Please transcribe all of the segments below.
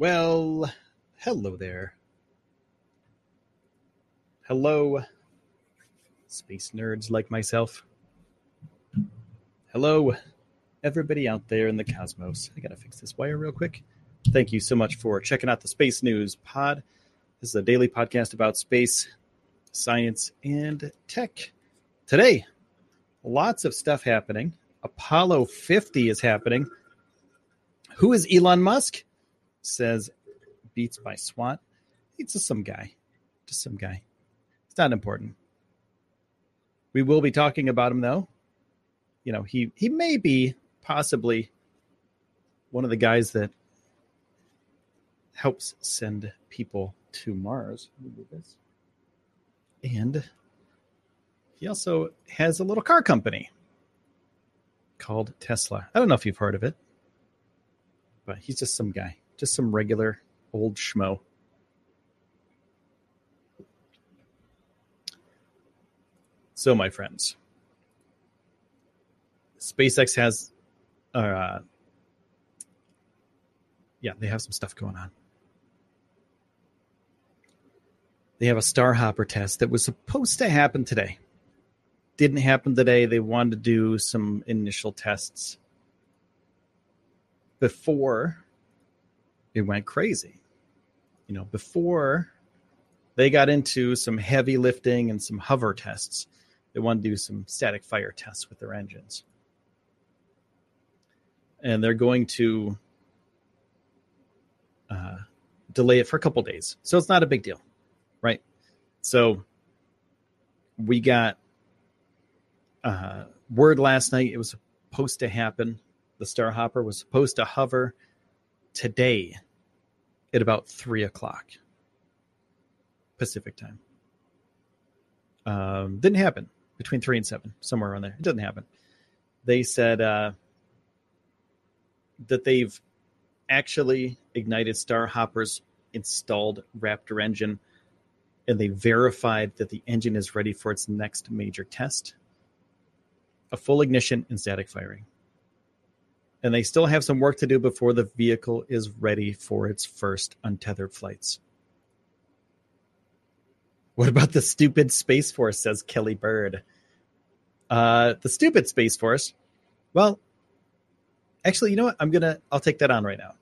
Well, hello there. Hello, space nerds like myself. Hello, everybody out there in the cosmos. I gotta fix this wire real quick. Thank you so much for checking out the Space News Pod. This is a daily podcast about space, science, and tech. Today, lots of stuff happening. Apollo 50 is happening. Who is Elon Musk? Says Beats by SWAT. It's just some guy. Just some guy. It's not important. We will be talking about him though. You know, he he may be possibly one of the guys that helps send people to Mars. And he also has a little car company called Tesla. I don't know if you've heard of it, but he's just some guy, just some regular old schmo. So, my friends, SpaceX has, uh, yeah, they have some stuff going on. They have a Starhopper test that was supposed to happen today. Didn't happen today. They wanted to do some initial tests before it went crazy. You know, before they got into some heavy lifting and some hover tests, they wanted to do some static fire tests with their engines. And they're going to uh, delay it for a couple days. So it's not a big deal, right? So we got uh, word last night it was supposed to happen. The Starhopper was supposed to hover today at about three o'clock Pacific time. Um, didn't happen between three and seven, somewhere around there. It doesn't happen. They said uh, that they've actually ignited Starhopper's installed Raptor engine, and they verified that the engine is ready for its next major test a full ignition and static firing. And they still have some work to do before the vehicle is ready for its first untethered flights. What about the stupid Space Force, says Kelly Bird. Uh, the stupid Space Force. Well, actually, you know what? I'm going to, I'll take that on right now.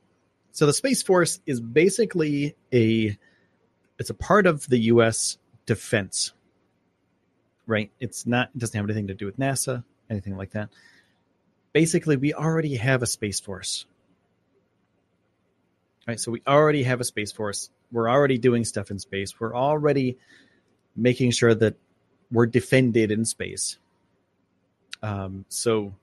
So the Space Force is basically a, it's a part of the U.S. defense, right? It's not, it doesn't have anything to do with NASA anything like that. Basically, we already have a space force. Right, so we already have a space force. We're already doing stuff in space. We're already making sure that we're defended in space. Um, so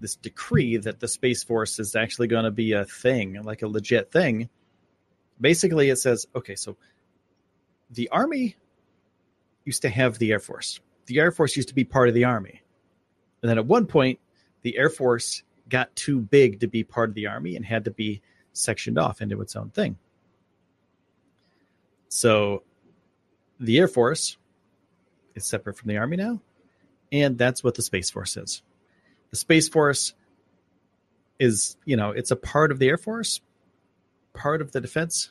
this decree that the space force is actually going to be a thing, like a legit thing. Basically, it says, okay, so the army used to have the air force. The air force used to be part of the army. And then at one point, the Air Force got too big to be part of the Army and had to be sectioned off into its own thing. So the Air Force is separate from the Army now. And that's what the Space Force is. The Space Force is, you know, it's a part of the Air Force, part of the defense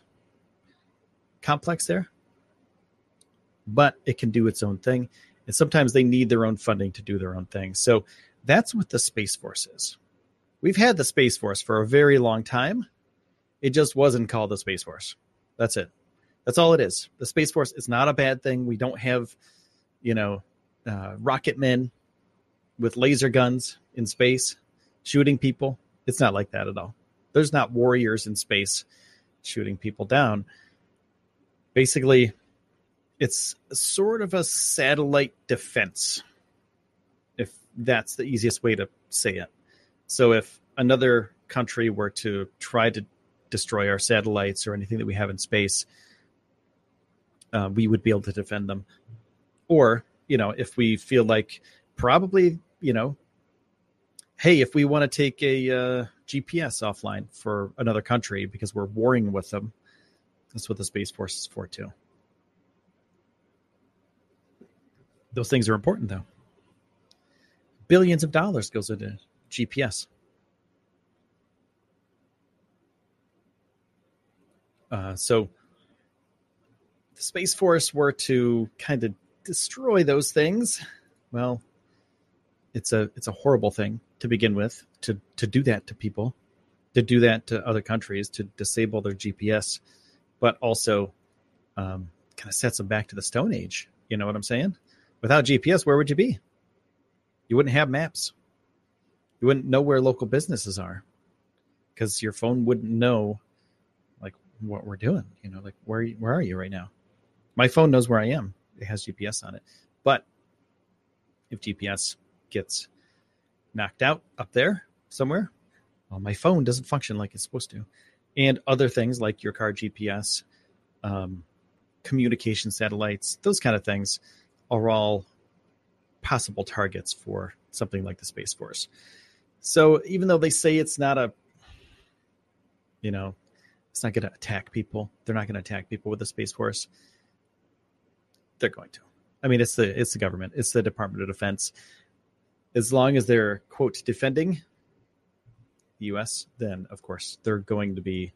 complex there, but it can do its own thing and sometimes they need their own funding to do their own thing. So that's what the Space Force is. We've had the Space Force for a very long time. It just wasn't called the Space Force. That's it. That's all it is. The Space Force is not a bad thing. We don't have, you know, uh, rocket men with laser guns in space shooting people. It's not like that at all. There's not warriors in space shooting people down. Basically, it's sort of a satellite defense. That's the easiest way to say it. So if another country were to try to destroy our satellites or anything that we have in space, uh, we would be able to defend them. Or, you know, if we feel like probably, you know, hey, if we want to take a uh, GPS offline for another country because we're warring with them, that's what the Space Force is for, too. Those things are important, though. Billions of dollars goes into GPS. Uh, so, the Space Force were to kind of destroy those things. Well, it's a it's a horrible thing to begin with to to do that to people, to do that to other countries, to disable their GPS, but also um, kind of sets them back to the Stone Age. You know what I'm saying? Without GPS, where would you be? You wouldn't have maps. You wouldn't know where local businesses are because your phone wouldn't know like what we're doing. You know, like where where are you right now? My phone knows where I am. It has GPS on it. But if GPS gets knocked out up there somewhere, well, my phone doesn't function like it's supposed to. And other things like your car GPS, um, communication satellites, those kind of things are all possible targets for something like the Space Force. So even though they say it's not a, you know, it's not going to attack people, they're not going to attack people with the Space Force. They're going to. I mean, it's the it's the government, it's the Department of Defense. As long as they're quote defending the U.S., then of course they're going to be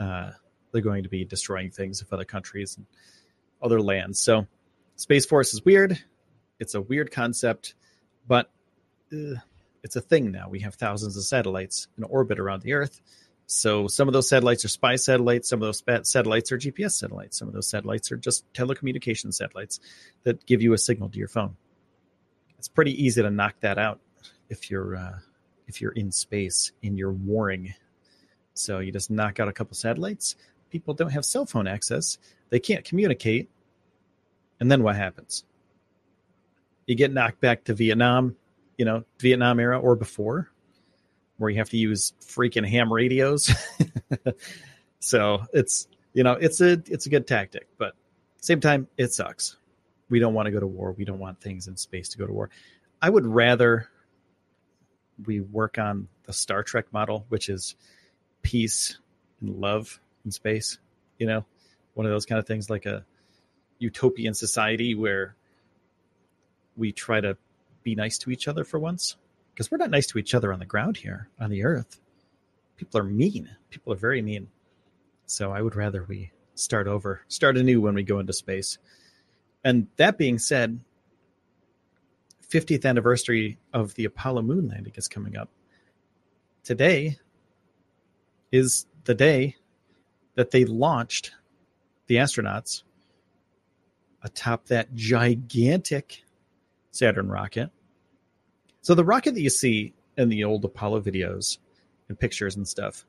uh, they're going to be destroying things of other countries and other lands. So Space Force is weird. It's a weird concept, but uh, it's a thing now. We have thousands of satellites in orbit around the Earth. So some of those satellites are spy satellites. Some of those satellites are GPS satellites. Some of those satellites are just telecommunication satellites that give you a signal to your phone. It's pretty easy to knock that out if you're uh, if you're in space and you're warring. So you just knock out a couple satellites. People don't have cell phone access. They can't communicate. And then what happens? You get knocked back to Vietnam, you know, Vietnam era or before, where you have to use freaking ham radios. so it's you know it's a it's a good tactic, but same time it sucks. We don't want to go to war. We don't want things in space to go to war. I would rather we work on the Star Trek model, which is peace and love in space. You know, one of those kind of things like a utopian society where we try to be nice to each other for once? Because we're not nice to each other on the ground here on the earth. People are mean. People are very mean. So i would rather we start over start anew when we go into space. And that being said 50th anniversary of the apollo moon landing is coming up. Today is the day that they launched the astronauts atop that gigantic Saturn rocket. So the rocket that you see in the old Apollo videos and pictures and stuff,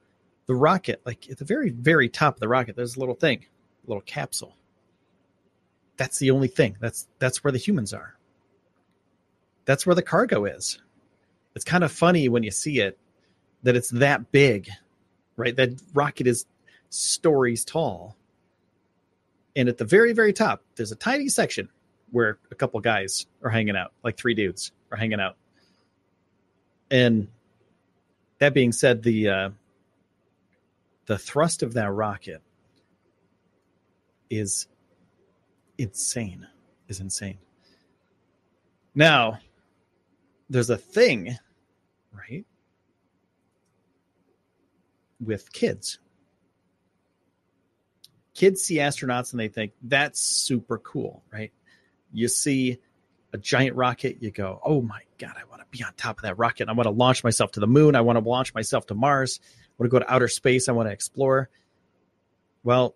the rocket, like at the very, very top of the rocket, there's a little thing, a little capsule. That's the only thing. That's that's where the humans are. That's where the cargo is. It's kind of funny when you see it that it's that big, right? That rocket is stories tall and at the very, very top, there's a tiny section where a couple guys are hanging out, like three dudes are hanging out. And that being said, the uh, the thrust of that rocket is insane. Is insane. Now, there's a thing, right, with kids kids see astronauts and they think that's super cool, right? You see a giant rocket, you go, oh my God, I want to be on top of that rocket. I want to launch myself to the moon. I want to launch myself to Mars. I want to go to outer space. I want to explore. Well,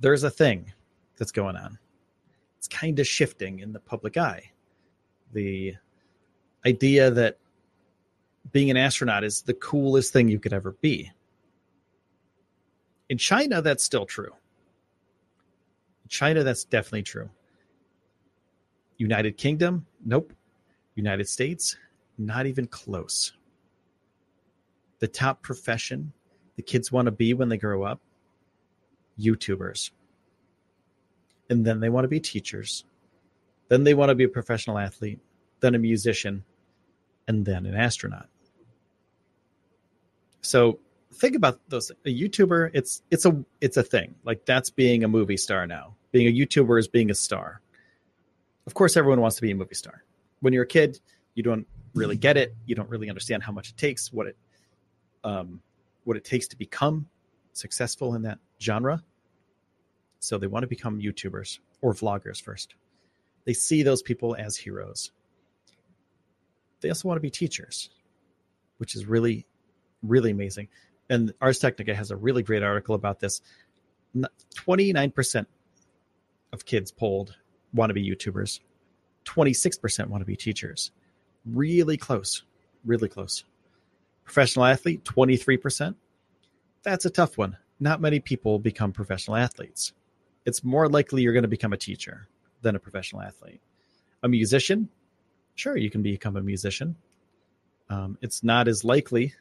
there's a thing that's going on. It's kind of shifting in the public eye. The idea that being an astronaut is the coolest thing you could ever be. In China, that's still true. In China, that's definitely true. United Kingdom, nope. United States, not even close. The top profession the kids want to be when they grow up, YouTubers. And then they want to be teachers. Then they want to be a professional athlete, then a musician, and then an astronaut. So think about those. A YouTuber, it's it's a it's a thing. Like that's being a movie star now. Being a YouTuber is being a star. Of course, everyone wants to be a movie star. When you're a kid, you don't really get it. You don't really understand how much it takes, what it um, what it takes to become successful in that genre. So they want to become YouTubers or vloggers first. They see those people as heroes. They also want to be teachers, which is really, really amazing. And Ars Technica has a really great article about this. 29% of kids polled want to be YouTubers, 26% want to be teachers. Really close, really close. Professional athlete, 23%. That's a tough one. Not many people become professional athletes. It's more likely you're going to become a teacher than a professional athlete. A musician, sure, you can become a musician. Um, it's not as likely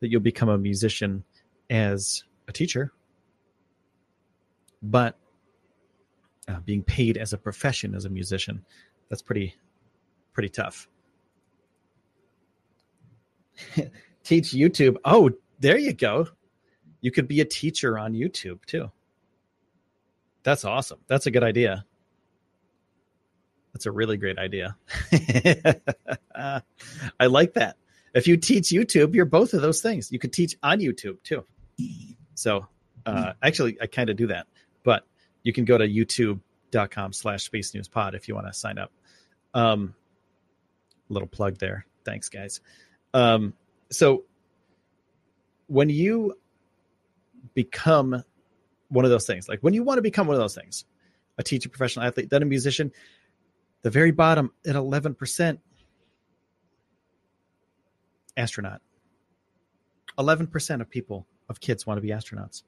that you'll become a musician as a teacher, but uh, being paid as a profession as a musician, that's pretty pretty tough. Teach YouTube. Oh, there you go. You could be a teacher on YouTube too. That's awesome. That's a good idea. That's a really great idea. I like that. If you teach YouTube, you're both of those things. You could teach on YouTube too. So, uh, actually, I kind of do that, but you can go to youtube.com slash space news pod if you want to sign up. Um, little plug there. Thanks, guys. Um, so, when you become one of those things, like when you want to become one of those things, a teacher, professional athlete, then a musician, the very bottom at 11%, astronaut. 11% of people, of kids, want to be astronauts.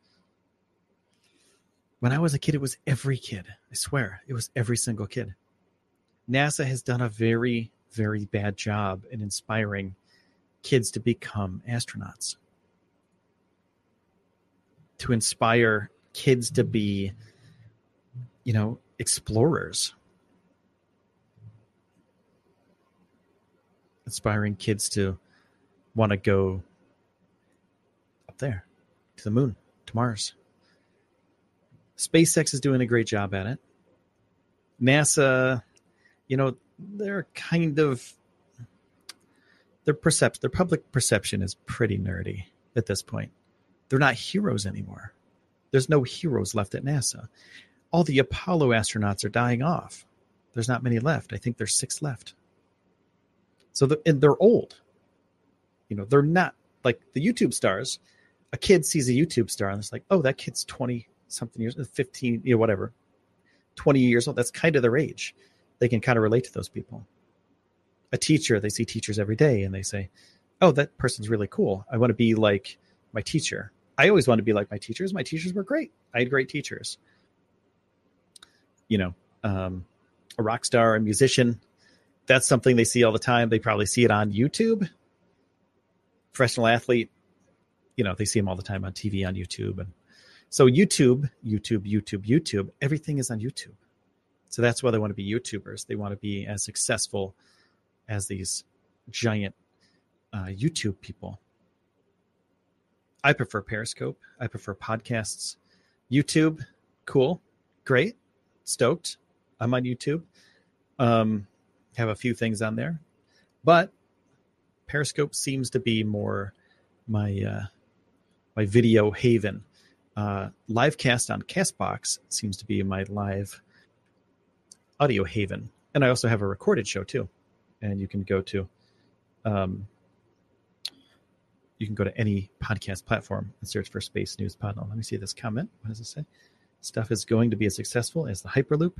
When I was a kid, it was every kid. I swear, it was every single kid. NASA has done a very, very bad job in inspiring kids to become astronauts, to inspire kids to be, you know, explorers, inspiring kids to want to go up there to the moon, to Mars. SpaceX is doing a great job at it. NASA, you know, they're kind of their perception, their public perception is pretty nerdy at this point. They're not heroes anymore. There's no heroes left at NASA. All the Apollo astronauts are dying off. There's not many left. I think there's six left. So the, and they're old. You know, they're not like the YouTube stars. A kid sees a YouTube star and it's like, oh, that kid's 20 something years, 15, you know, whatever, 20 years old. That's kind of their age. They can kind of relate to those people. A teacher, they see teachers every day and they say, oh, that person's really cool. I want to be like my teacher. I always wanted to be like my teachers. My teachers were great. I had great teachers. You know, um, a rock star, a musician, that's something they see all the time. They probably see it on YouTube. Professional athlete, you know, they see them all the time on TV, on YouTube. And so YouTube, YouTube, YouTube, YouTube, everything is on YouTube. So that's why they want to be YouTubers. They want to be as successful as these giant uh, YouTube people. I prefer Periscope. I prefer podcasts. YouTube, cool, great, stoked. I'm on YouTube. Um, have a few things on there, but Periscope seems to be more my uh, my video haven. Uh, Livecast on Castbox seems to be my live audio haven, and I also have a recorded show too. And you can go to um, you can go to any podcast platform and search for Space News Pod. Let me see this comment. What does it say? Stuff is going to be as successful as the Hyperloop.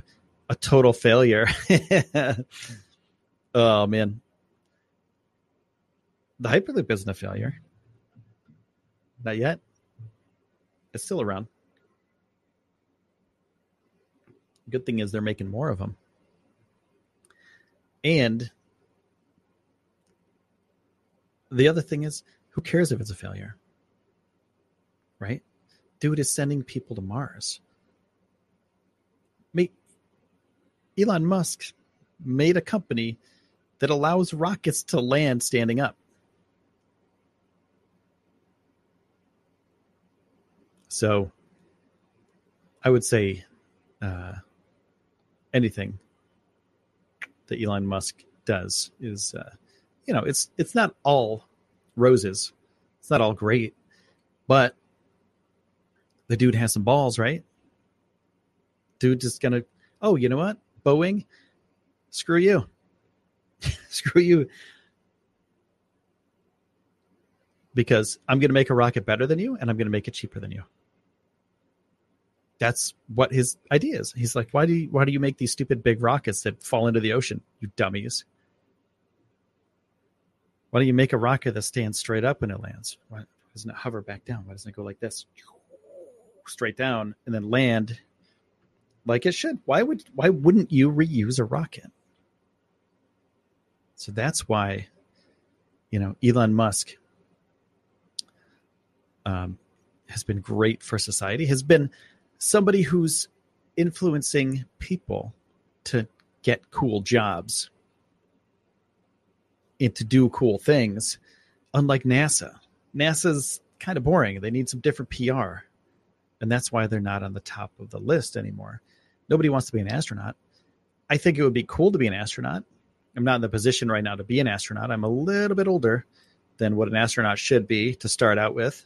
A total failure. oh man, the Hyperloop isn't a failure. Not yet. It's still around. Good thing is they're making more of them. And the other thing is, who cares if it's a failure? Right? Dude is sending people to Mars. Mate, Elon Musk made a company that allows rockets to land standing up. So I would say uh, anything that Elon Musk does is, uh, you know, it's it's not all roses. It's not all great, but the dude has some balls, right? Dude just gonna, oh, you know what? Boeing, screw you. screw you. Because I'm to make a rocket better than you and I'm to make it cheaper than you. That's what his idea is. He's like, why do you, why do you make these stupid big rockets that fall into the ocean, you dummies? Why don't you make a rocket that stands straight up when it lands? Why doesn't it hover back down? Why doesn't it go like this? Straight down and then land like it should. Why would why wouldn't you reuse a rocket? So that's why, you know, Elon Musk um, has been great for society. Has been somebody who's influencing people to get cool jobs and to do cool things. Unlike NASA, NASA's kind of boring. They need some different PR, and that's why they're not on the top of the list anymore. Nobody wants to be an astronaut. I think it would be cool to be an astronaut. I'm not in the position right now to be an astronaut. I'm a little bit older than what an astronaut should be to start out with.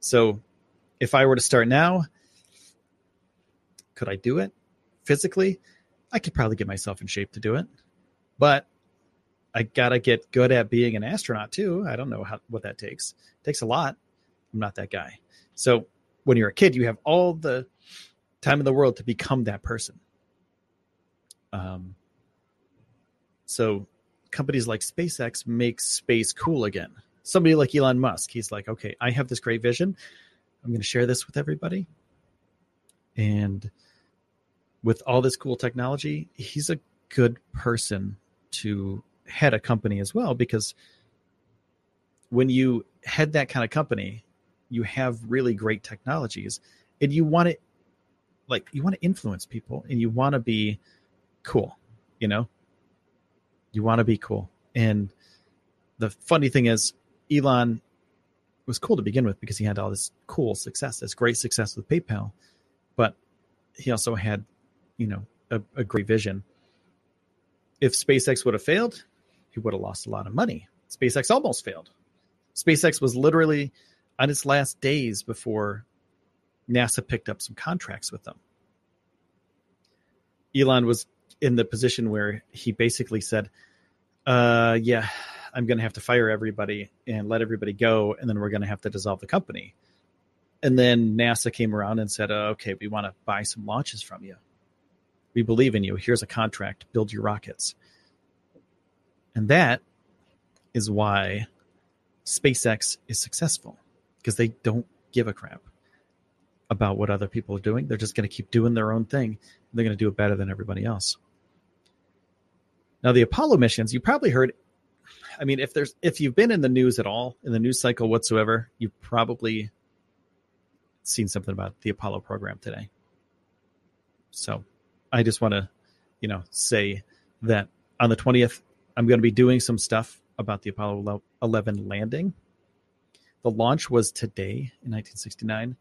So if I were to start now, could I do it physically? I could probably get myself in shape to do it. But I got to get good at being an astronaut too. I don't know how, what that takes. It takes a lot. I'm not that guy. So when you're a kid, you have all the time in the world to become that person. Um, so companies like SpaceX make space cool again. Somebody like Elon Musk, he's like, okay, I have this great vision. I'm going to share this with everybody. And with all this cool technology, he's a good person to head a company as well because when you head that kind of company, you have really great technologies and you want it like you want to influence people and you want to be cool, you know? You want to be cool. And the funny thing is, Elon was cool to begin with because he had all this cool success, this great success with PayPal, but he also had, you know, a, a great vision. If SpaceX would have failed, he would have lost a lot of money. SpaceX almost failed. SpaceX was literally on its last days before NASA picked up some contracts with them. Elon was in the position where he basically said, uh, yeah, I'm going to have to fire everybody and let everybody go, and then we're going to have to dissolve the company. And then NASA came around and said, uh, okay, we want to buy some launches from you. We believe in you. Here's a contract. Build your rockets. And that is why SpaceX is successful because they don't give a crap about what other people are doing. They're just going to keep doing their own thing. They're going to do it better than everybody else. Now, the Apollo missions, you probably heard. I mean, if there's if you've been in the news at all in the news cycle whatsoever, you've probably seen something about the Apollo program today. So, I just want to, you know, say that on the twentieth, I'm going to be doing some stuff about the Apollo 11 landing. The launch was today in 1969.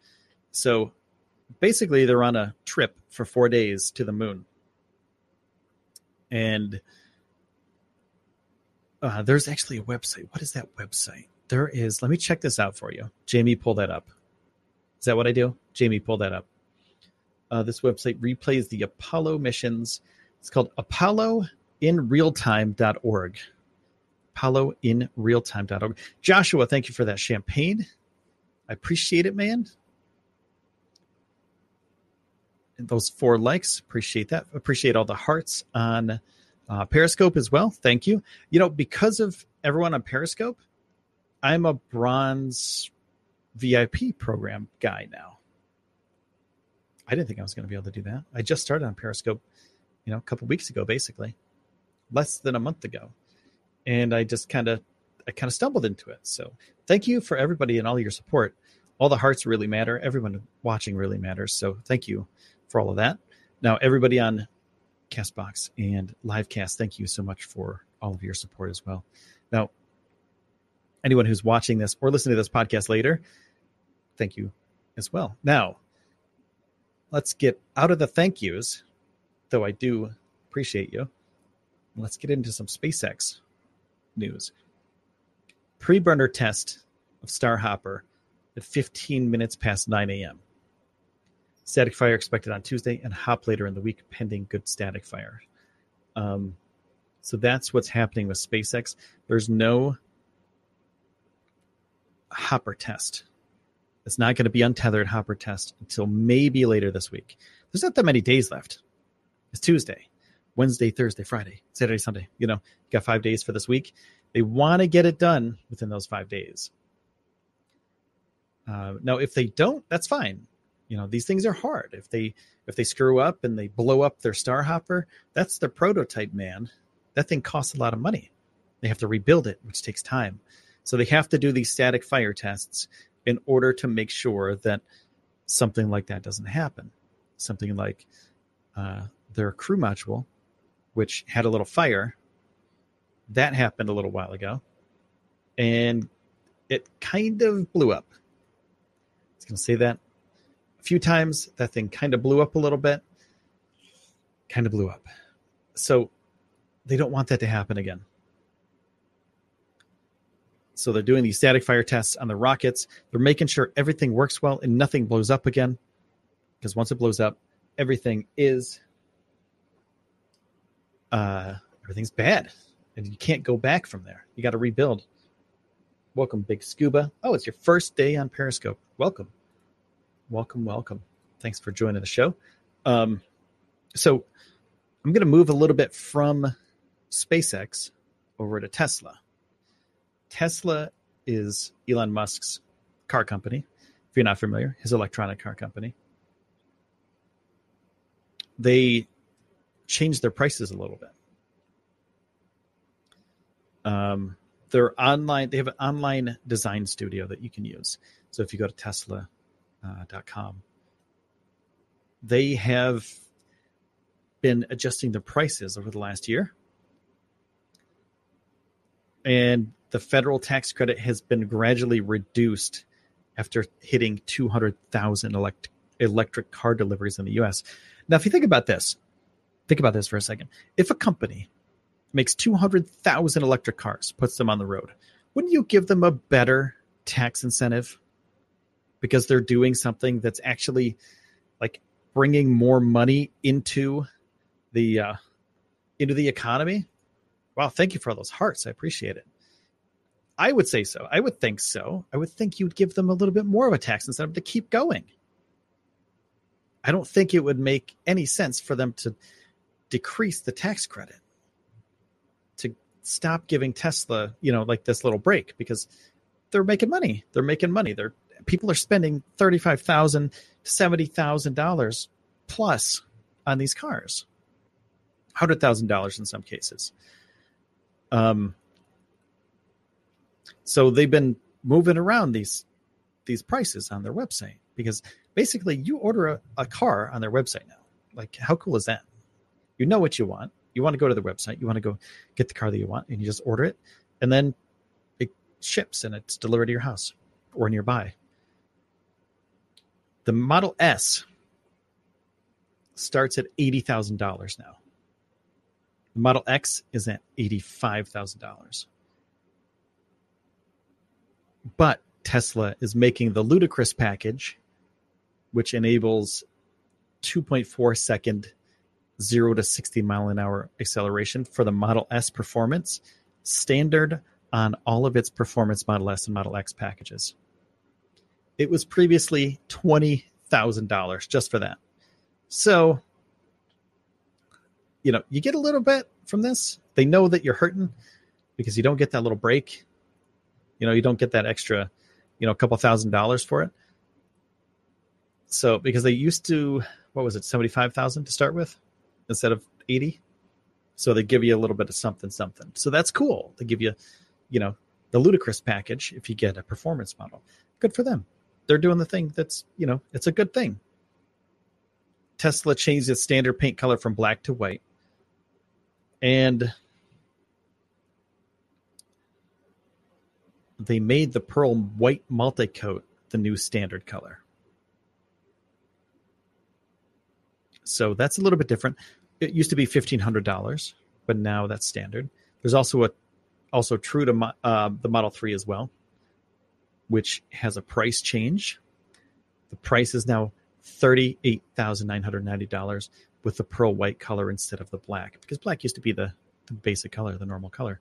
So basically, they're on a trip for four days to the moon. And uh, there's actually a website. What is that website? There is, let me check this out for you. Jamie, pull that up. Is that what I do? Jamie, pull that up. Uh, this website replays the Apollo missions. It's called ApolloInRealTime.org. ApolloInRealTime.org. Joshua, thank you for that champagne. I appreciate it, man And those four likes. Appreciate that. Appreciate all the hearts on uh, Periscope as well. Thank you. You know, because of everyone on Periscope, I'm a bronze VIP program guy now. I didn't think I was going to be able to do that. I just started on Periscope, you know, a couple weeks ago, basically. less than a month ago, and I just kind of I kind of stumbled into it. So thank you for everybody and all your support. All the hearts really matter. Everyone watching really matters. So thank you for all of that. Now everybody on Castbox and Livecast, thank you so much for all of your support as well. Now, anyone who's watching this or listening to this podcast later, thank you as well. Now, let's get out of the thank yous, though I do appreciate you. Let's get into some SpaceX news. Pre burner test of Starhopper at 15 minutes past 9 a.m. Static fire expected on Tuesday and hop later in the week, pending good static fire. Um, so that's what's happening with SpaceX. There's no hopper test. It's not going to be untethered hopper test until maybe later this week. There's not that many days left. It's Tuesday, Wednesday, Thursday, Friday, Saturday, Sunday. You know, you got five days for this week. They want to get it done within those five days. Uh, now, if they don't, that's fine. You know, these things are hard. If they if they screw up and they blow up their star hopper, that's their prototype, man. That thing costs a lot of money. They have to rebuild it, which takes time. So they have to do these static fire tests in order to make sure that something like that doesn't happen. Something like uh, their crew module, which had a little fire, that happened a little while ago, and it kind of blew up. It's going to say that a few times. That thing kind of blew up a little bit, kind of blew up. So they don't want that to happen again. So they're doing these static fire tests on the rockets. They're making sure everything works well and nothing blows up again. Because once it blows up, everything is uh, everything's bad, and you can't go back from there. You got to rebuild. Welcome, Big Scuba. Oh, it's your first day on Periscope. Welcome, welcome, welcome. Thanks for joining the show. Um, so I'm going to move a little bit from SpaceX over to Tesla. Tesla is Elon Musk's car company. If you're not familiar, his electronic car company. They changed their prices a little bit. Um, their online, they have an online design studio that you can use. So if you go to tesla.com, uh, they have been adjusting their prices over the last year. And the federal tax credit has been gradually reduced after hitting 200,000 elect- electric car deliveries in the US. Now, if you think about this, think about this for a second. If a company makes 200,000 electric cars, puts them on the road, wouldn't you give them a better tax incentive because they're doing something that's actually like bringing more money into the uh, into the economy? Wow, thank you for all those hearts. I appreciate it. I would say so. I would think so. I would think you would give them a little bit more of a tax incentive to keep going. I don't think it would make any sense for them to decrease the tax credit to stop giving Tesla, you know, like this little break because they're making money. They're making money. They're people are spending thirty-five thousand to seventy thousand dollars plus on these cars, hundred thousand dollars in some cases. Um, so they've been moving around these these prices on their website because basically you order a, a car on their website now. Like how cool is that? You know what you want. You want to go to the website. You want to go get the car that you want, and you just order it, and then it ships and it's delivered to your house or nearby. The Model S starts at eighty thousand dollars now. The Model X is at $85,000. But Tesla is making the ludicrous package, which enables 2.4 second 0 to 60 mile an hour acceleration for the Model S performance, standard on all of its performance Model S and Model X packages. It was previously $20,000 just for that. So you know, you get a little bit from this. They know that you're hurting because you don't get that little break. You know, you don't get that extra, you know, a couple thousand dollars for it. So because they used to, what was it, seventy five thousand to start with, instead of eighty. So they give you a little bit of something, something. So that's cool. They give you, you know, the ludicrous package if you get a performance model. Good for them. They're doing the thing that's, you know, it's a good thing. Tesla changed its standard paint color from black to white. And they made the pearl white multi-coat the new standard color. So that's a little bit different. It used to be fifteen hundred dollars, but now that's standard. There's also a also true to uh, the Model Three as well, which has a price change. The price is now thirty eight thousand nine hundred ninety dollars with the pearl white color instead of the black because black used to be the, the basic color, the normal color.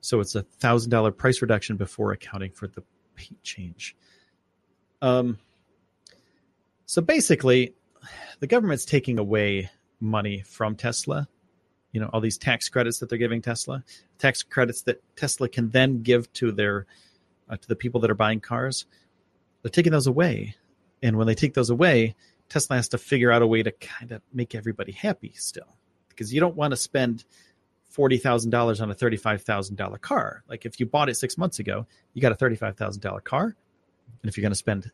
So it's a thousand dollar price reduction before accounting for the paint change. Um, so basically, the government's taking away money from Tesla. You know, all these tax credits that they're giving Tesla, tax credits that Tesla can then give to their uh, to the people that are buying cars. They're taking those away, and when they take those away, Tesla has to figure out a way to kind of make everybody happy still, because you don't want to spend forty thousand dollars on a thirty-five thousand dollar car. Like if you bought it six months ago, you got a thirty-five thousand dollar car, and if you're going to spend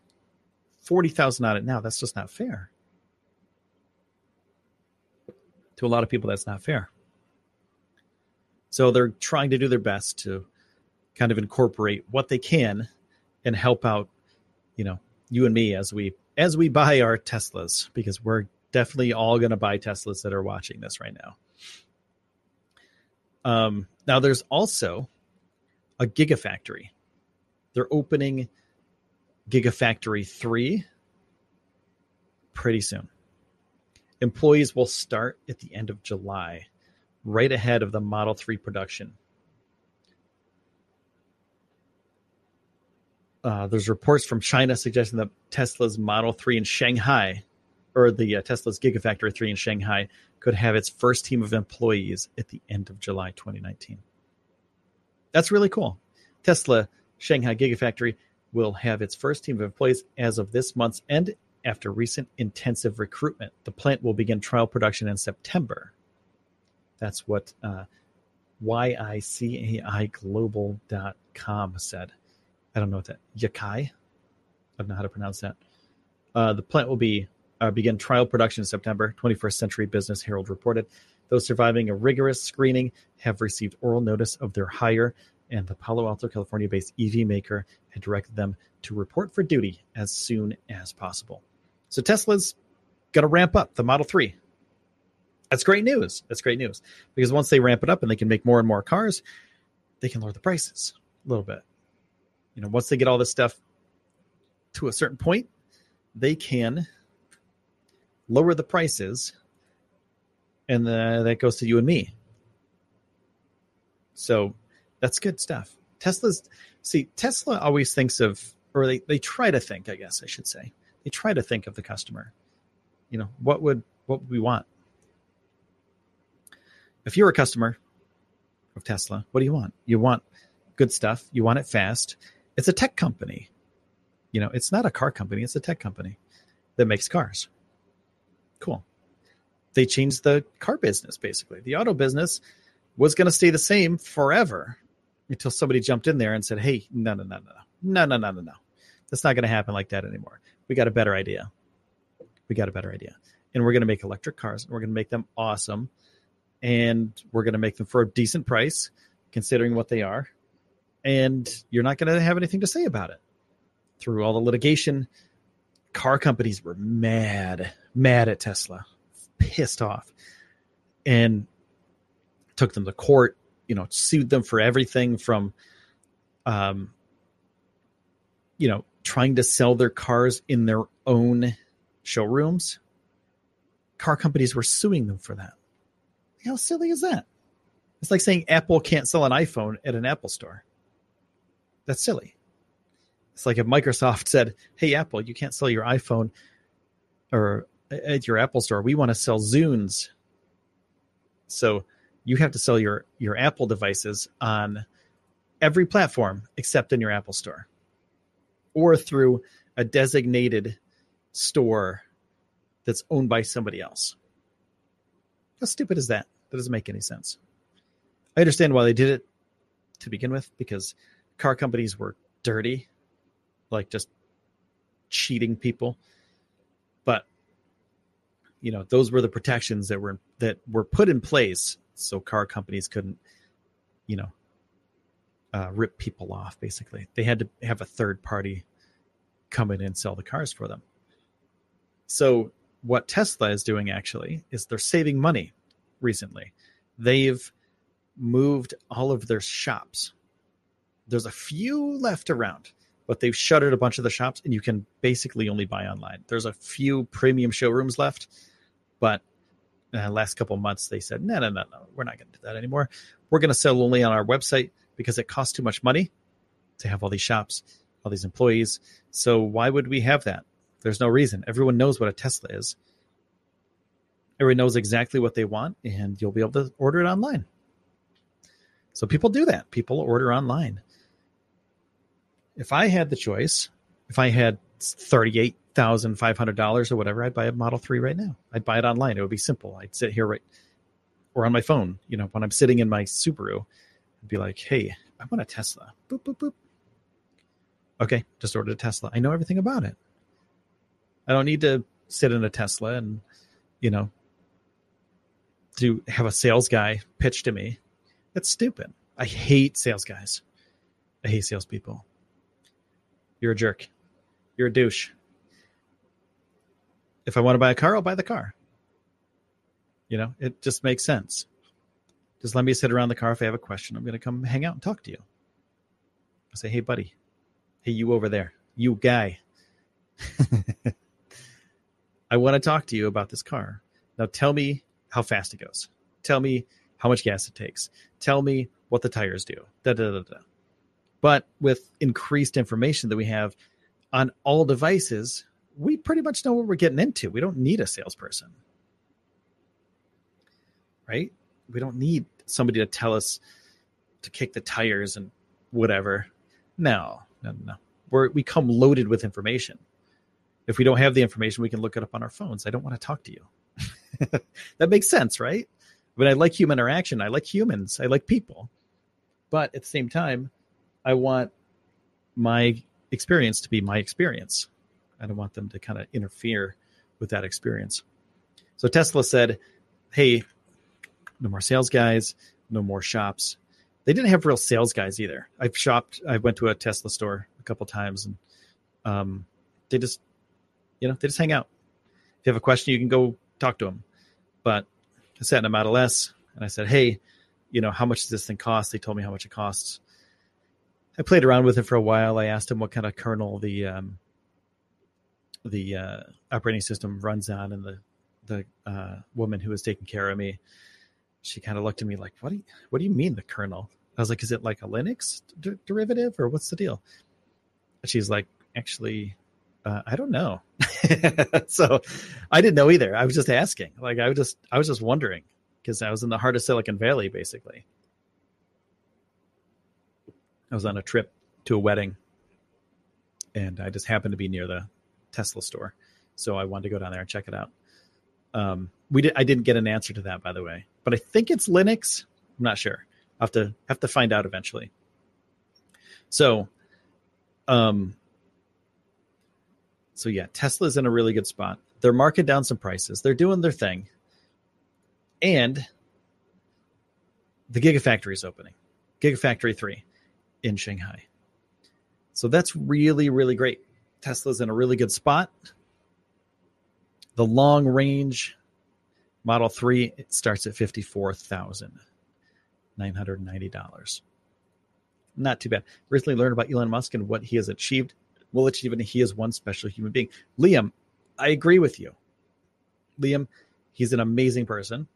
forty thousand on it now. That's just not fair. To a lot of people, that's not fair. So they're trying to do their best to kind of incorporate what they can and help out, you know, you and me as we as we buy our Teslas because we're definitely all going to buy Teslas that are watching this right now. Um, now there's also a Gigafactory. They're opening Gigafactory 3 pretty soon. Employees will start at the end of July, right ahead of the Model 3 production. Uh, there's reports from China suggesting that Tesla's Model 3 in Shanghai, or the uh, Tesla's Gigafactory 3 in Shanghai, could have its first team of employees at the end of July 2019. That's really cool. Tesla Shanghai Gigafactory will have its first team of employees as of this month's end after recent intensive recruitment. The plant will begin trial production in September. That's what uh, YICAIglobal.com said. I don't know what that Yakai. I don't know how to pronounce that. Uh, the plant will be uh, begin trial production in September. 21st Century Business Herald reported those surviving a rigorous screening have received oral notice of their hire and the Palo Alto, California based EV maker had directed them to report for duty as soon as possible. So Tesla's going to ramp up the Model 3. That's great news. That's great news because once they ramp it up and they can make more and more cars, they can lower the prices a little bit. You know, once they get all this stuff to a certain point, they can lower the prices, and the, that goes to you and me. So that's good stuff. Tesla's see Tesla always thinks of or they, they try to think, I guess I should say. They try to think of the customer. You know, what would what would we want? If you're a customer of Tesla, what do you want? You want good stuff, you want it fast. It's a tech company. You know, it's not a car company, it's a tech company that makes cars. Cool. They changed the car business basically. The auto business was going to stay the same forever until somebody jumped in there and said, "Hey, no, no, no, no, no, no, no, no, no, that's not going to happen like that anymore. We got a better idea. We got a better idea, and we're going to make electric cars. And we're going to make them awesome, and we're going to make them for a decent price, considering what they are. And you're not going to have anything to say about it. Through all the litigation, car companies were mad, mad at Tesla, pissed off, and took them to court you know sued them for everything from um you know trying to sell their cars in their own showrooms. Car companies were suing them for that. How silly is that? It's like saying apple can't sell an iphone at an apple store that's silly it's like if microsoft said hey apple you can't sell your iphone or uh, at your apple store we want to sell zunes so you have to sell your your Apple devices on every platform except in your Apple Store or through a designated store that's owned by somebody else. How stupid is that? That doesn't make any sense. I understand why they did it to begin with because car companies were dirty, like just cheating people. But you know, those were the protections that were that were put in place so car companies couldn't, you know, uh, rip people off. Basically, they had to have a third party come in and sell the cars for them. So what Tesla is doing actually is they're saving money recently. They've moved all of their shops. There's a few left around, but they've shuttered a bunch of the shops and you can basically only buy online. There's a few premium showrooms left, but uh, last couple months they said, no, no, no, no, we're not going to do that anymore. We're going to sell only on our website because it costs too much money to have all these shops, all these employees. So why would we have that? There's no reason. Everyone knows what a Tesla is. Everyone knows exactly what they want, and you'll be able to order it online. So people do that. People order online. If I had the choice, if I had thirty-eight thousand five hundred dollars or whatever, I'd buy a Model Three right now. I'd buy it online. It would be simple. I'd sit here right or on my phone. You know, when I'm sitting in my Subaru, I'd be like, "Hey, I want a Tesla." Boop boop boop. Okay, just ordered a Tesla. I know everything about it. I don't need to sit in a Tesla and, you know, to have a sales guy pitch to me. That's stupid. I hate sales guys. I hate salespeople. You're a jerk. You're a douche. If I want to buy a car, I'll buy the car. You know, it just makes sense. Just let me sit around the car. If I have a question, I'm going to come hang out and talk to you. I say, hey, buddy. Hey, you over there. You guy. I want to talk to you about this car. Now tell me how fast it goes. Tell me how much gas it takes. Tell me what the tires do. Da, da, da, da. But with increased information that we have on all devices, we pretty much know what we're getting into. We don't need a salesperson. Right? We don't need somebody to tell us to kick the tires and whatever. No, no, no. We're, we come loaded with information. If we don't have the information, we can look it up on our phones. I don't want to talk to you. that makes sense, right? But I like human interaction. I like humans. I like people. But at the same time, I want my experience to be my experience. I don't want them to kind of interfere with that experience. So Tesla said, hey, no more sales guys, no more shops. They didn't have real sales guys either. I've shopped, I went to a Tesla store a couple times and um, they just you know, they just hang out. If you have a question, you can go talk to them. But I sat in a Model S and I said, hey, you know, how much does this thing cost? They told me how much it costs. I played around with it for a while. I asked him what kind of kernel the um, the uh, operating system runs on, and the the uh, woman who was taking care of me, she kind of looked at me like, "What do you What do you mean the kernel?" I was like, "Is it like a Linux d- derivative, or what's the deal?" She's like, "Actually, uh, I don't know. so I didn't know either. I was just asking. Like I was just I was just wondering because I was in the heart of Silicon Valley basically. I was on a trip to a wedding and I just happened to be near the Tesla store. So I wanted to go down there and check it out. Um, we did I didn't get an answer to that by the way. But I think it's Linux. I'm not sure. I have to have to find out eventually. So um so yeah, Tesla's in a really good spot. They're marking down some prices. They're doing their thing. And the Gigafactory is opening. Gigafactory 3 in Shanghai. So that's really, really great. Tesla's in a really good spot. The long range Model 3 it starts at $54,990. Not too bad. Recently learned about Elon Musk and what he has achieved will achieve and he is one special human being. Liam, I agree with you. Liam, he's an amazing person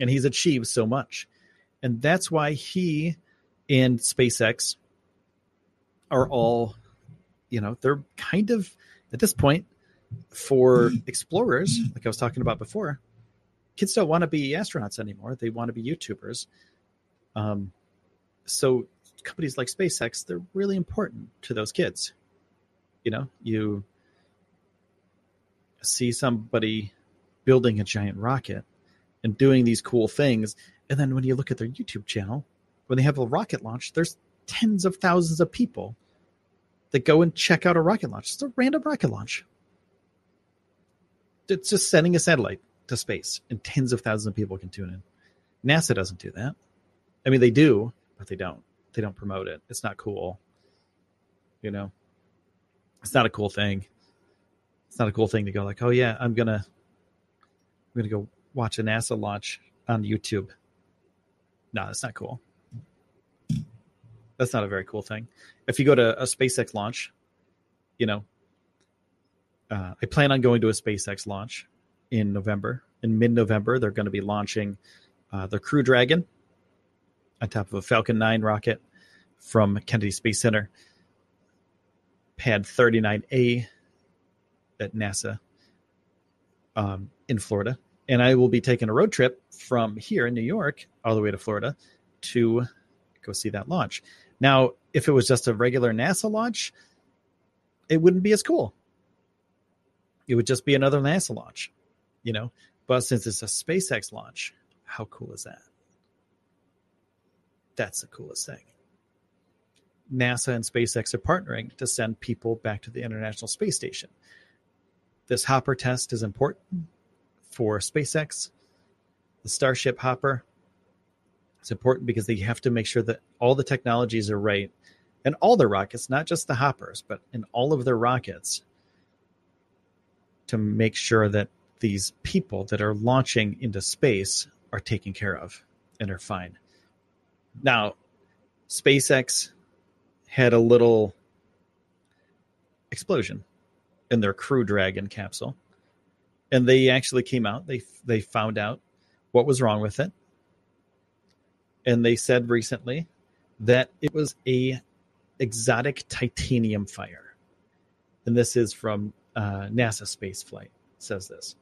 and he's achieved so much. And that's why he and SpaceX are all, you know, they're kind of at this point for explorers, like I was talking about before, kids don't want to be astronauts anymore. They want to be YouTubers. Um, so companies like SpaceX, they're really important to those kids you know you see somebody building a giant rocket and doing these cool things. And then when you look at their YouTube channel, when they have a rocket launch, there's tens of thousands of people that go and check out a rocket launch. It's a random rocket launch. It's just sending a satellite to space, and tens of thousands of people can tune in. NASA doesn't do that. I mean, they do, but they don't. They don't promote it. It's not cool. You know, it's not a cool thing. It's not a cool thing to go like, oh yeah, I'm gonna, I'm gonna go watch a NASA launch on YouTube. No, that's not cool. That's not a very cool thing. If you go to a SpaceX launch, you know, uh, I plan on going to a SpaceX launch in November. In mid-November, they're going to be launching uh, the Crew Dragon on top of a Falcon 9 rocket from Kennedy Space Center, Pad 39A at NASA um, in Florida. And I will be taking a road trip from here in New York all the way to Florida to go see that launch. Now, if it was just a regular NASA launch, it wouldn't be as cool. It would just be another NASA launch, you know. But since it's a SpaceX launch, how cool is that? That's the coolest thing. NASA and SpaceX are partnering to send people back to the International Space Station. This hopper test is important for SpaceX. The Starship hopper is important because they have to make sure that all the technologies are right and all their rockets, not just the hoppers, but in all of their rockets to make sure that these people that are launching into space are taken care of and are fine. Now, SpaceX had a little explosion in their Crew Dragon capsule, and they actually came out. They they found out what was wrong with it, and they said recently that it was a exotic titanium fire, and this is from uh, NASA spaceflight. Says this.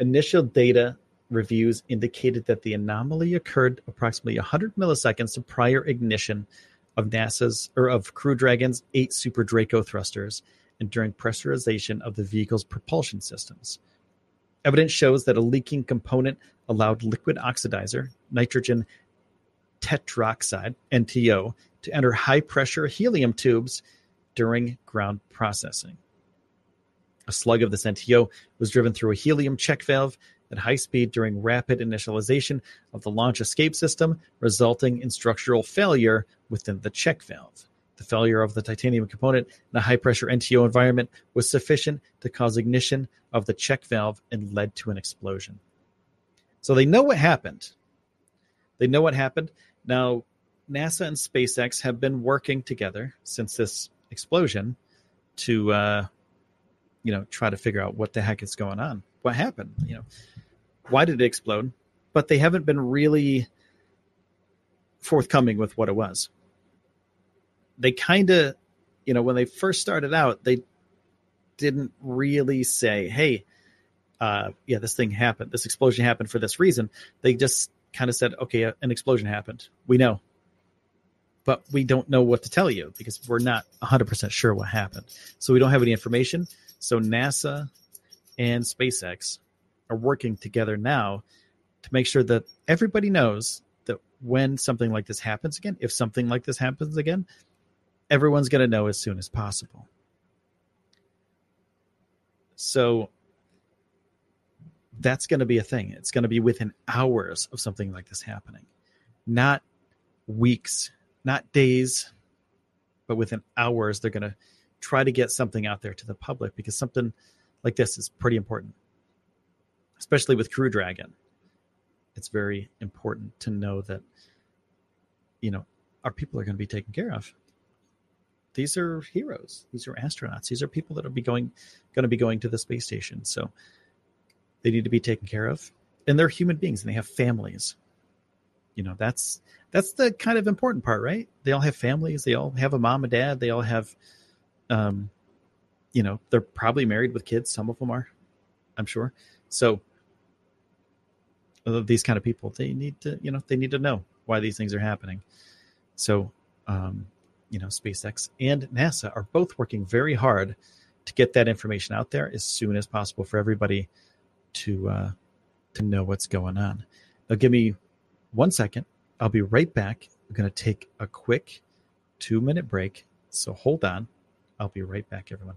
Initial data reviews indicated that the anomaly occurred approximately 100 milliseconds to prior ignition of NASA's or of Crew Dragon's eight Super Draco thrusters and during pressurization of the vehicle's propulsion systems. Evidence shows that a leaking component allowed liquid oxidizer, nitrogen tetroxide, NTO, to enter high pressure helium tubes during ground processing. A slug of this NTO was driven through a helium check valve at high speed during rapid initialization of the launch escape system, resulting in structural failure within the check valve. The failure of the titanium component in a high pressure NTO environment was sufficient to cause ignition of the check valve and led to an explosion. So they know what happened. They know what happened. Now, NASA and SpaceX have been working together since this explosion to, uh, you know, try to figure out what the heck is going on. What happened? You know, why did it explode? But they haven't been really forthcoming with what it was. They kind of, you know, when they first started out, they didn't really say, "Hey, uh, yeah, this thing happened. This explosion happened for this reason." They just kind of said, "Okay, an explosion happened. We know." But we don't know what to tell you because we're not 100% sure what happened. So we don't have any information. So NASA and SpaceX are working together now to make sure that everybody knows that when something like this happens again, if something like this happens again, everyone's going to know as soon as possible. So that's going to be a thing. It's going to be within hours of something like this happening, not weeks, not days, but within hours. They're going to try to get something out there to the public because something like this is pretty important especially with Crew Dragon. It's very important to know that, you know, our people are going to be taken care of. These are heroes. These are astronauts. These are people that are be going, going to be going to the space station. So they need to be taken care of, and they're human beings, and they have families. You know, that's that's the kind of important part, right? They all have families. They all have a mom and dad. They all have, um, you know, they're probably married with kids. Some of them are, I'm sure. So these kind of people, they need to, you know, they need to know why these things are happening. So, um, you know, SpaceX and NASA are both working very hard to get that information out there as soon as possible for everybody to, uh, to know what's going on. Now, give me one second. I'll be right back. I'm going to take a quick two minute break. So hold on. I'll be right back, everyone.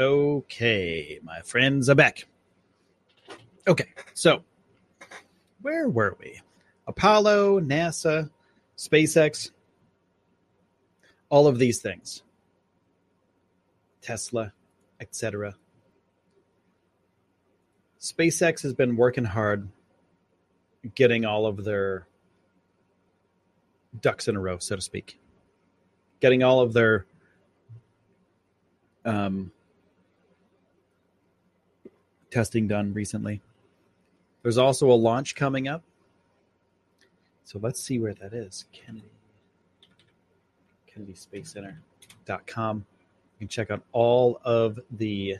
Okay, my friends are back. Okay, so where were we? Apollo, NASA, SpaceX, all of these things, Tesla, etc. SpaceX has been working hard getting all of their ducks in a row, so to speak, getting all of their um, testing done recently. There's also a launch coming up. So let's see where that is. Kennedy. Kennedy Space Center.com. You can check out all of the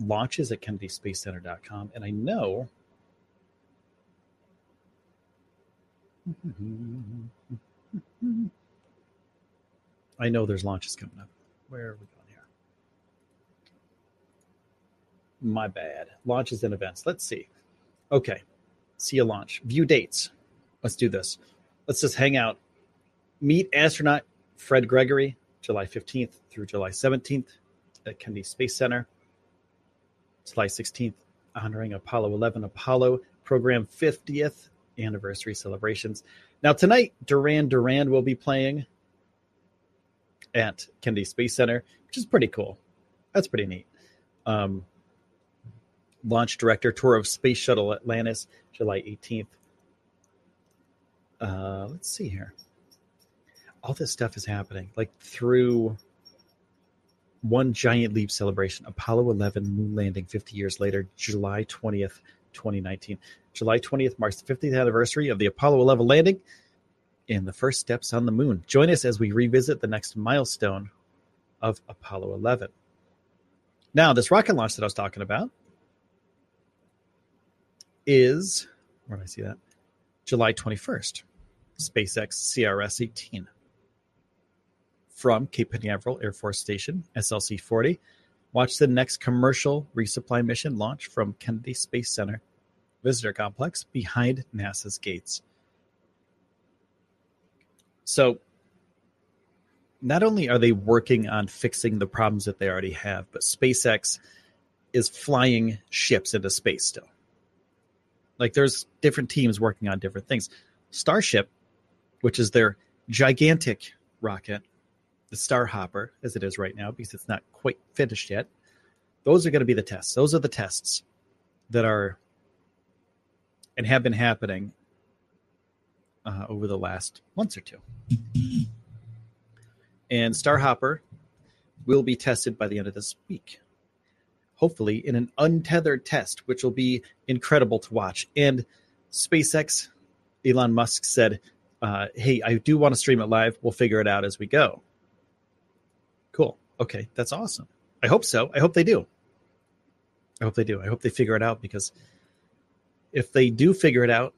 launches at Kennedy Space Center.com. And I know I know there's launches coming up. Where are we going here? My bad. Launches and events. Let's see. Okay. See a launch. View dates. Let's do this. Let's just hang out. Meet astronaut Fred Gregory, July 15th through July 17th at Kennedy Space Center. July 16th, honoring Apollo 11 Apollo program 50th anniversary celebrations. Now, tonight, Duran Duran will be playing at Kennedy Space Center, which is pretty cool. That's pretty neat. Um, launch director tour of Space Shuttle Atlantis, July 18th. Uh, let's see here. All this stuff is happening like through one giant leap celebration, Apollo 11 moon landing 50 years later, July 20th, 2019. July 20th marks the 50th anniversary of the Apollo 11 landing and the first steps on the moon. Join us as we revisit the next milestone of Apollo 11. Now, this rocket launch that I was talking about is, where did I see that? July 21st, SpaceX CRS 18 from Cape Canaveral Air Force Station, SLC 40. Watch the next commercial resupply mission launch from Kennedy Space Center Visitor Complex behind NASA's gates. So, not only are they working on fixing the problems that they already have, but SpaceX is flying ships into space still. Like there's different teams working on different things. Starship, which is their gigantic rocket, the Starhopper, as it is right now, because it's not quite finished yet. Those are going to be the tests. Those are the tests that are and have been happening uh, over the last months or two. And Starhopper will be tested by the end of this week hopefully in an untethered test, which will be incredible to watch. And SpaceX, Elon Musk said, uh, "Hey, I do want to stream it live. We'll figure it out as we go." Cool. Okay, that's awesome. I hope so. I hope they do. I hope they do. I hope they figure it out because if they do figure it out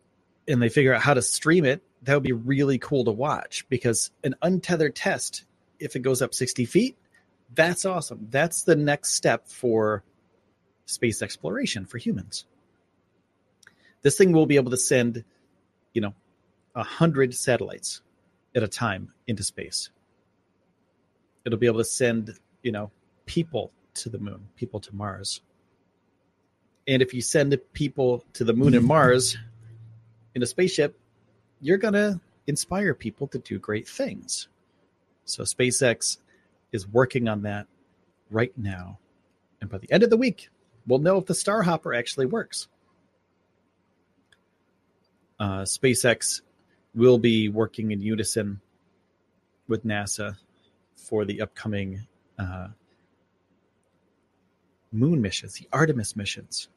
and they figure out how to stream it, that would be really cool to watch because an untethered test, if it goes up 60 feet, that's awesome. That's the next step for space exploration for humans. This thing will be able to send, you know, a hundred satellites at a time into space. It'll be able to send, you know, people to the moon, people to Mars. And if you send people to the moon and Mars in a spaceship, you're going to inspire people to do great things. So SpaceX is working on that right now. And by the end of the week, we'll know if the Starhopper actually works. Uh, SpaceX will be working in unison with NASA for the upcoming uh, moon missions, the Artemis missions.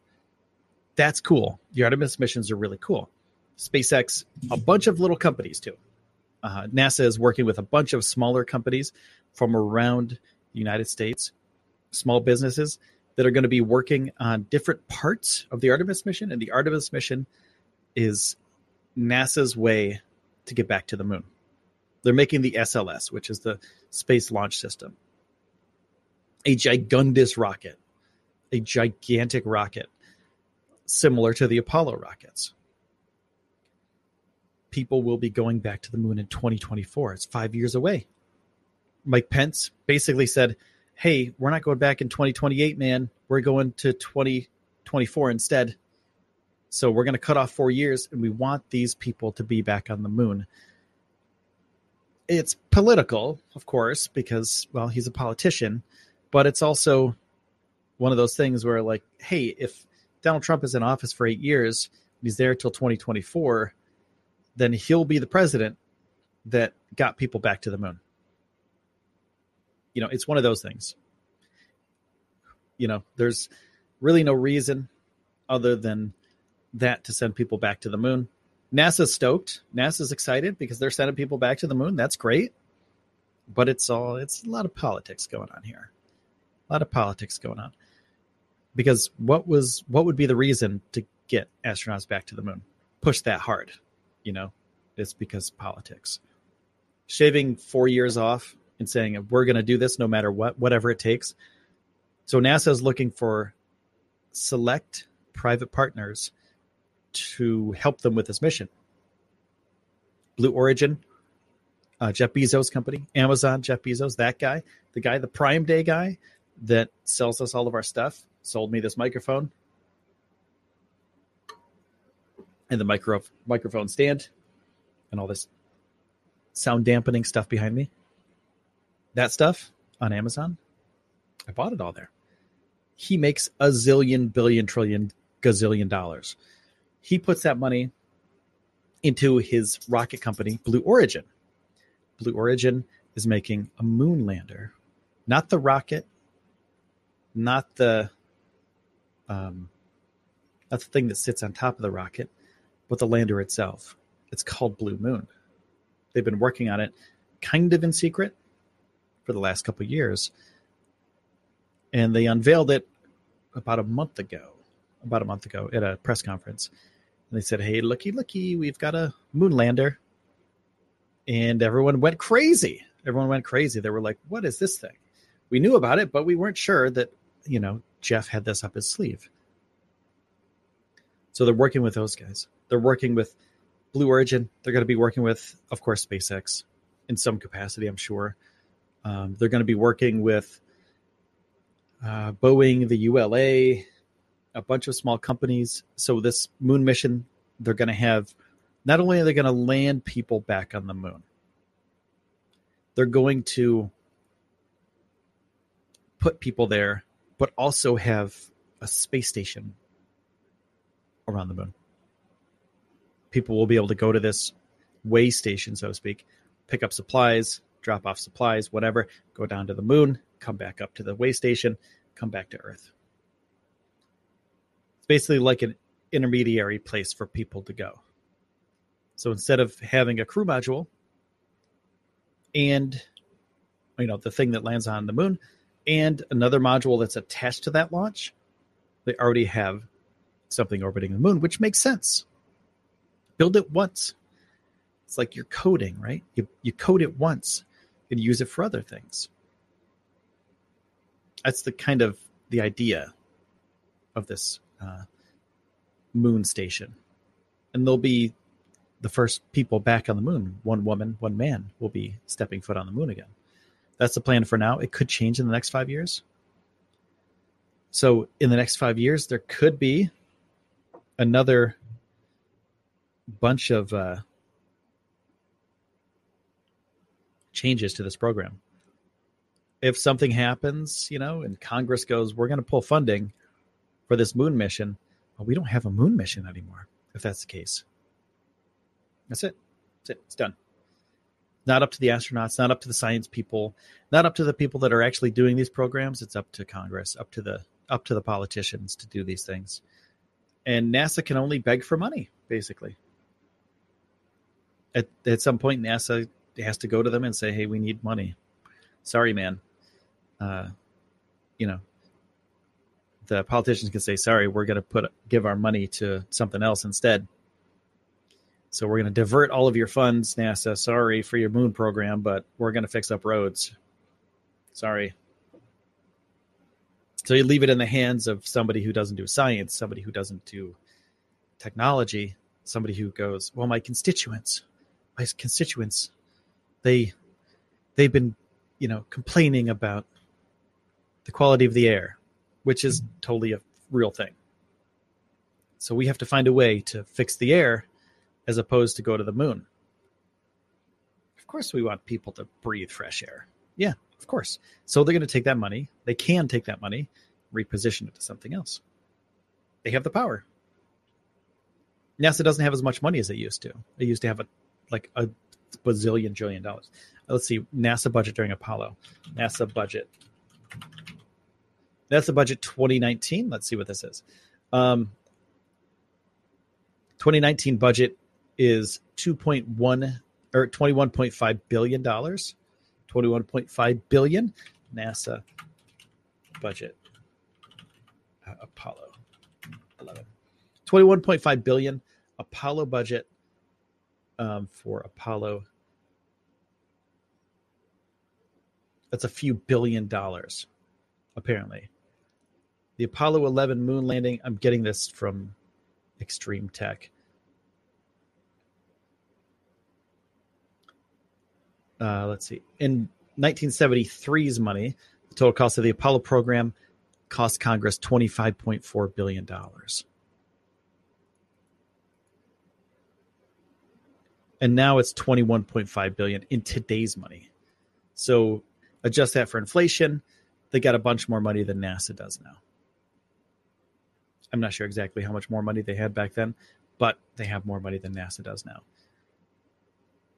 that's cool. The Artemis missions are really cool. SpaceX, a bunch of little companies too. Uh, NASA is working with a bunch of smaller companies from around the United States, small businesses that are going to be working on different parts of the Artemis mission. And the Artemis mission is NASA's way to get back to the moon. They're making the SLS, which is the Space Launch System, a gigundous rocket, a gigantic rocket similar to the Apollo rockets. People will be going back to the moon in 2024. It's five years away. Mike Pence basically said, Hey, we're not going back in 2028, man. We're going to 2024 instead. So we're going to cut off four years, and we want these people to be back on the moon. It's political, of course, because, well, he's a politician, but it's also one of those things where, like, hey, if Donald Trump is in office for eight years, he's there till 2024, then he'll be the president that got people back to the moon. You know, it's one of those things. You know, there's really no reason other than that to send people back to the moon. NASA's stoked. NASA's excited because they're sending people back to the moon. That's great. But it's all it's a lot of politics going on here. A lot of politics going on because what was what would be the reason to get astronauts back to the moon? Push that hard, you know? It's because politics. Shaving four years off and saying we're going to do this no matter what, whatever it takes. So NASA is looking for select private partners to help them with this mission. Blue Origin, uh, Jeff Bezos' company, Amazon, Jeff Bezos, that guy, the guy, the Prime Day guy that sells us all of our stuff sold me this microphone and the micro microphone stand and all this sound dampening stuff behind me. That stuff on Amazon, I bought it all there. He makes a zillion, billion, trillion, gazillion dollars. He puts that money into his rocket company, Blue Origin. Blue Origin is making a moon lander, not the rocket, not the um, that's the thing that sits on top of the rocket, but the lander itself. It's called Blue Moon. They've been working on it kind of in secret for the last couple years. And they unveiled it about a month ago, about a month ago at a press conference. And they said, Hey, looky, looky, we've got a moon lander. And everyone went crazy. Everyone went crazy. They were like, What is this thing? We knew about it, but we weren't sure that, you know, Jeff had this up his sleeve. So they're working with those guys. They're working with Blue Origin. They're going to be working with, of course, SpaceX in some capacity, I'm sure. Um, they're going to be working with uh, Boeing, the ULA, a bunch of small companies. So this moon mission, they're going to have not only are they going to land people back on the moon, they're going to put people there but also have a space station around the moon. People will be able to go to this way station, so to speak, pick up supplies, drop off supplies, whatever, go down to the moon, come back up to the way station, come back to Earth. It's basically like an intermediary place for people to go. So instead of having a crew module and you know the thing that lands on the moon, and another module that's attached to that launch, they already have something orbiting the moon, which makes sense. Build it once. It's like you're coding, right? You, you code it once and use it for other things. That's the kind of the idea of this uh, moon station. And they'll be the first people back on the moon. One woman, one man will be stepping foot on the moon again. That's the plan for now. It could change in the next five years. So, in the next five years, there could be another bunch of uh, changes to this program. If something happens, you know, and Congress goes, we're going to pull funding for this moon mission, well, we don't have a moon mission anymore, if that's the case. That's it. That's it. It's done not up to the astronauts, not up to the science people, not up to the people that are actually doing these programs. It's up to Congress, up to the up to the politicians to do these things. and NASA can only beg for money, basically. At at some point, NASA has to go to them and say, "Hey, we need money." Sorry, man. Uh, you know, the politicians can say, "Sorry, we're going to put give our money to something else instead." So we're going to divert all of your funds, NASA. Sorry for your moon program, but we're going to fix up roads. Sorry. So you leave it in the hands of somebody who doesn't do science, somebody who doesn't do technology, somebody who goes, "Well, my constituents, my constituents, they they've been, you know, complaining about the quality of the air, which is totally a real thing. So we have to find a way to fix the air as opposed to go to the moon. Of course, we want people to breathe fresh air. Yeah, of course. So they're going to take that money. They can take that money, reposition it to something else. They have the power. NASA doesn't have as much money as it used to. It used to have a like a bazillion trillion dollars. Let's see NASA budget during Apollo. NASA budget. NASA budget 2019. Let's see what this is. Um, 2019 budget is 2.1 or 21.5 billion dollars 21.5 billion nasa budget uh, apollo 11 21.5 billion apollo budget um, for apollo. That's a few billion dollars apparently. The apollo 11 moon landing i'm getting this from extreme tech. Uh, let's see, in 1973's money, the total cost of the Apollo program cost Congress $25.4 billion. And now it's 21.5 billion in today's money. So adjust that for inflation, they got a bunch more money than NASA does now. I'm not sure exactly how much more money they had back then, but they have more money than NASA does now.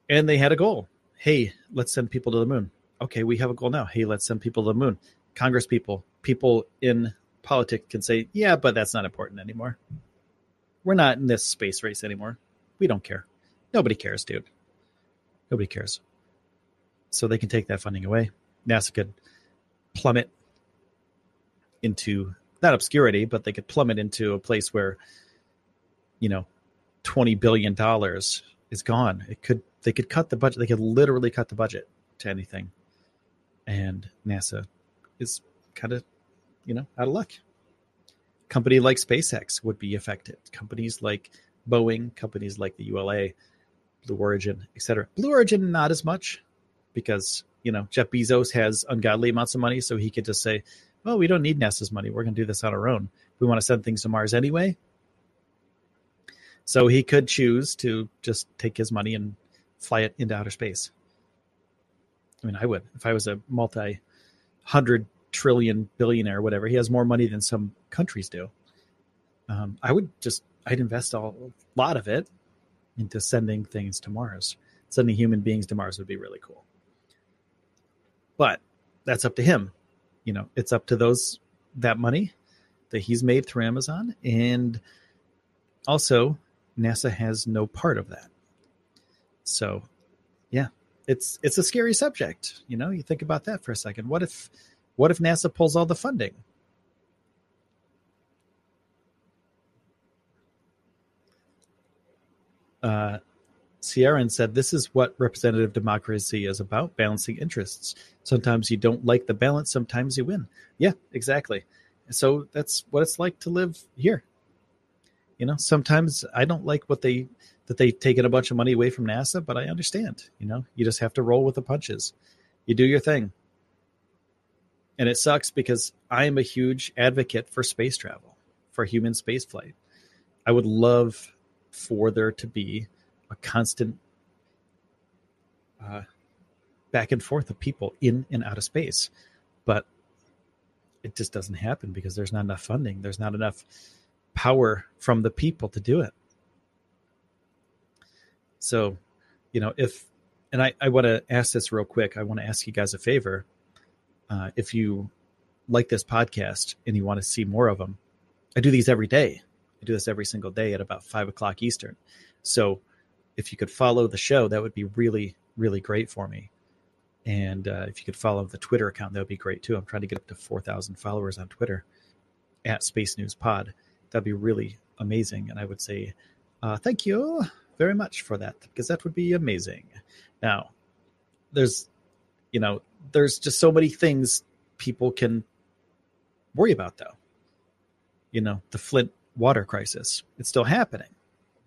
And they had a goal hey, let's send people to the moon. Okay, we have a goal now. Hey, let's send people to the moon. Congress people, people in politics can say, yeah, but that's not important anymore. We're not in this space race anymore. We don't care. Nobody cares, dude. Nobody cares. So they can take that funding away. NASA could plummet into not obscurity, but they could plummet into a place where, you know, twenty billion dollars is gone. It could they could cut the budget. They could literally cut the budget to anything, and NASA is kind of, you know, out of luck. Company like SpaceX would be affected. Companies like Boeing, companies like the ULA, Blue Origin, etc. Blue Origin not as much because you know Jeff Bezos has ungodly amounts of money, so he could just say, "Well, we don't need NASA's money. We're going to do this on our own. We want to send things to Mars anyway." So he could choose to just take his money and fly it into outer space. I mean, I would if I was a multi hundred trillion billionaire, whatever. He has more money than some countries do. Um, I would just I'd invest a lot of it into sending things to Mars. Sending human beings to Mars would be really cool. But that's up to him. You know, it's up to those that money that he's made through Amazon, and also NASA has no part of that. So, yeah, it's it's a scary subject. You know, you think about that for a second. What if what if NASA pulls all the funding? Uh, Sierra said, This is what representative democracy is about balancing interests. Sometimes you don't like the balance, sometimes you win. Yeah, exactly. So that's what it's like to live here. You know, sometimes I don't like what they that they've taken a bunch of money away from NASA, but I understand. You know, you just have to roll with the punches. You do your thing. And it sucks because I am a huge advocate for space travel, for human space flight. I would love for there to be a constant uh, back and forth of people in and out of space. But it just doesn't happen because there's not enough funding. There's not enough power from the people to do it. So, you know, if, and I, I want to ask this real quick. I want to ask you guys a favor. Uh, if you like this podcast and you want to see more of them, I do these every day. I do this every single day at about five o'clock Eastern. So if you could follow the show, that would be really, really great for me. And uh, if you could follow the Twitter account, that would be great too. I'm trying to get up to 4,000 followers on Twitter at Space News Pod. That'd be really amazing. And I would say uh, thank you very much for that because that would be amazing. Now, there's, you know, there's just so many things people can worry about though. You know, the Flint water crisis, it's still happening.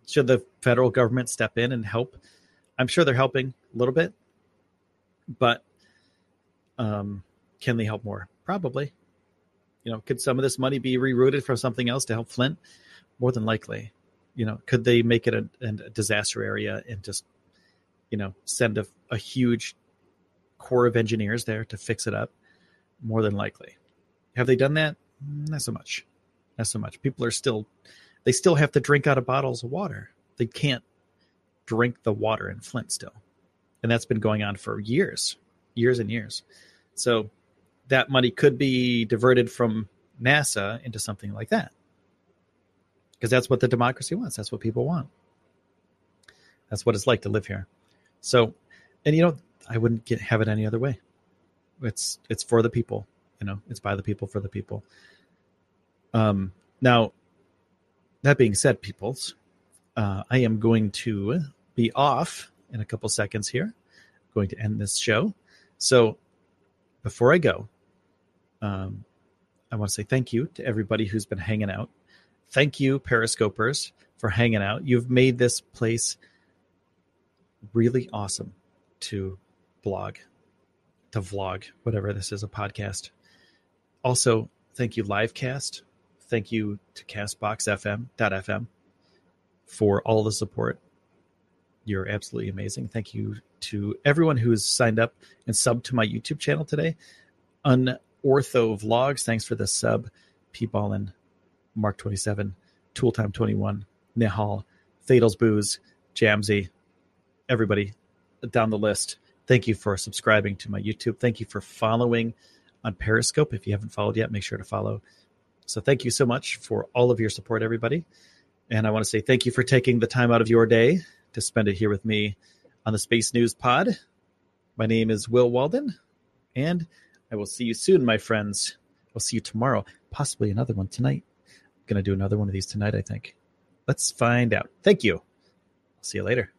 Should the federal government step in and help? I'm sure they're helping a little bit, but um, can they help more? Probably. You know, could some of this money be rerouted from something else to help Flint? More than likely. You know, could they make it a, a disaster area and just, you know, send a, a huge corps of engineers there to fix it up? More than likely. Have they done that? Not so much. Not so much. People are still, they still have to drink out of bottles of water. They can't drink the water in Flint still. And that's been going on for years, years and years. So that money could be diverted from NASA into something like that. Because that's what the democracy wants. That's what people want. That's what it's like to live here. So, and you know, I wouldn't get have it any other way. It's it's for the people, you know, it's by the people for the people. Um now that being said, peoples, uh, I am going to be off in a couple seconds here. I'm going to end this show. So before I go, um, I want to say thank you to everybody who's been hanging out. Thank you, Periscopers, for hanging out. You've made this place really awesome to blog, to vlog, whatever this is, a podcast. Also, thank you, Livecast. Thank you to CastboxFM.fm for all the support. You're absolutely amazing. Thank you to everyone who has signed up and subbed to my YouTube channel today. Unortho Vlogs, thanks for the sub. P Ballin, Mark 27, Tooltime 21, Nihal, Fatal's Booze, Jamsey, everybody down the list. Thank you for subscribing to my YouTube. Thank you for following on Periscope. If you haven't followed yet, make sure to follow. So thank you so much for all of your support, everybody. And I want to say thank you for taking the time out of your day to spend it here with me on the Space News Pod. My name is Will Walden, and I will see you soon, my friends. I'll see you tomorrow, possibly another one tonight. I'm going to do another one of these tonight, I think. Let's find out. Thank you. I'll see you later.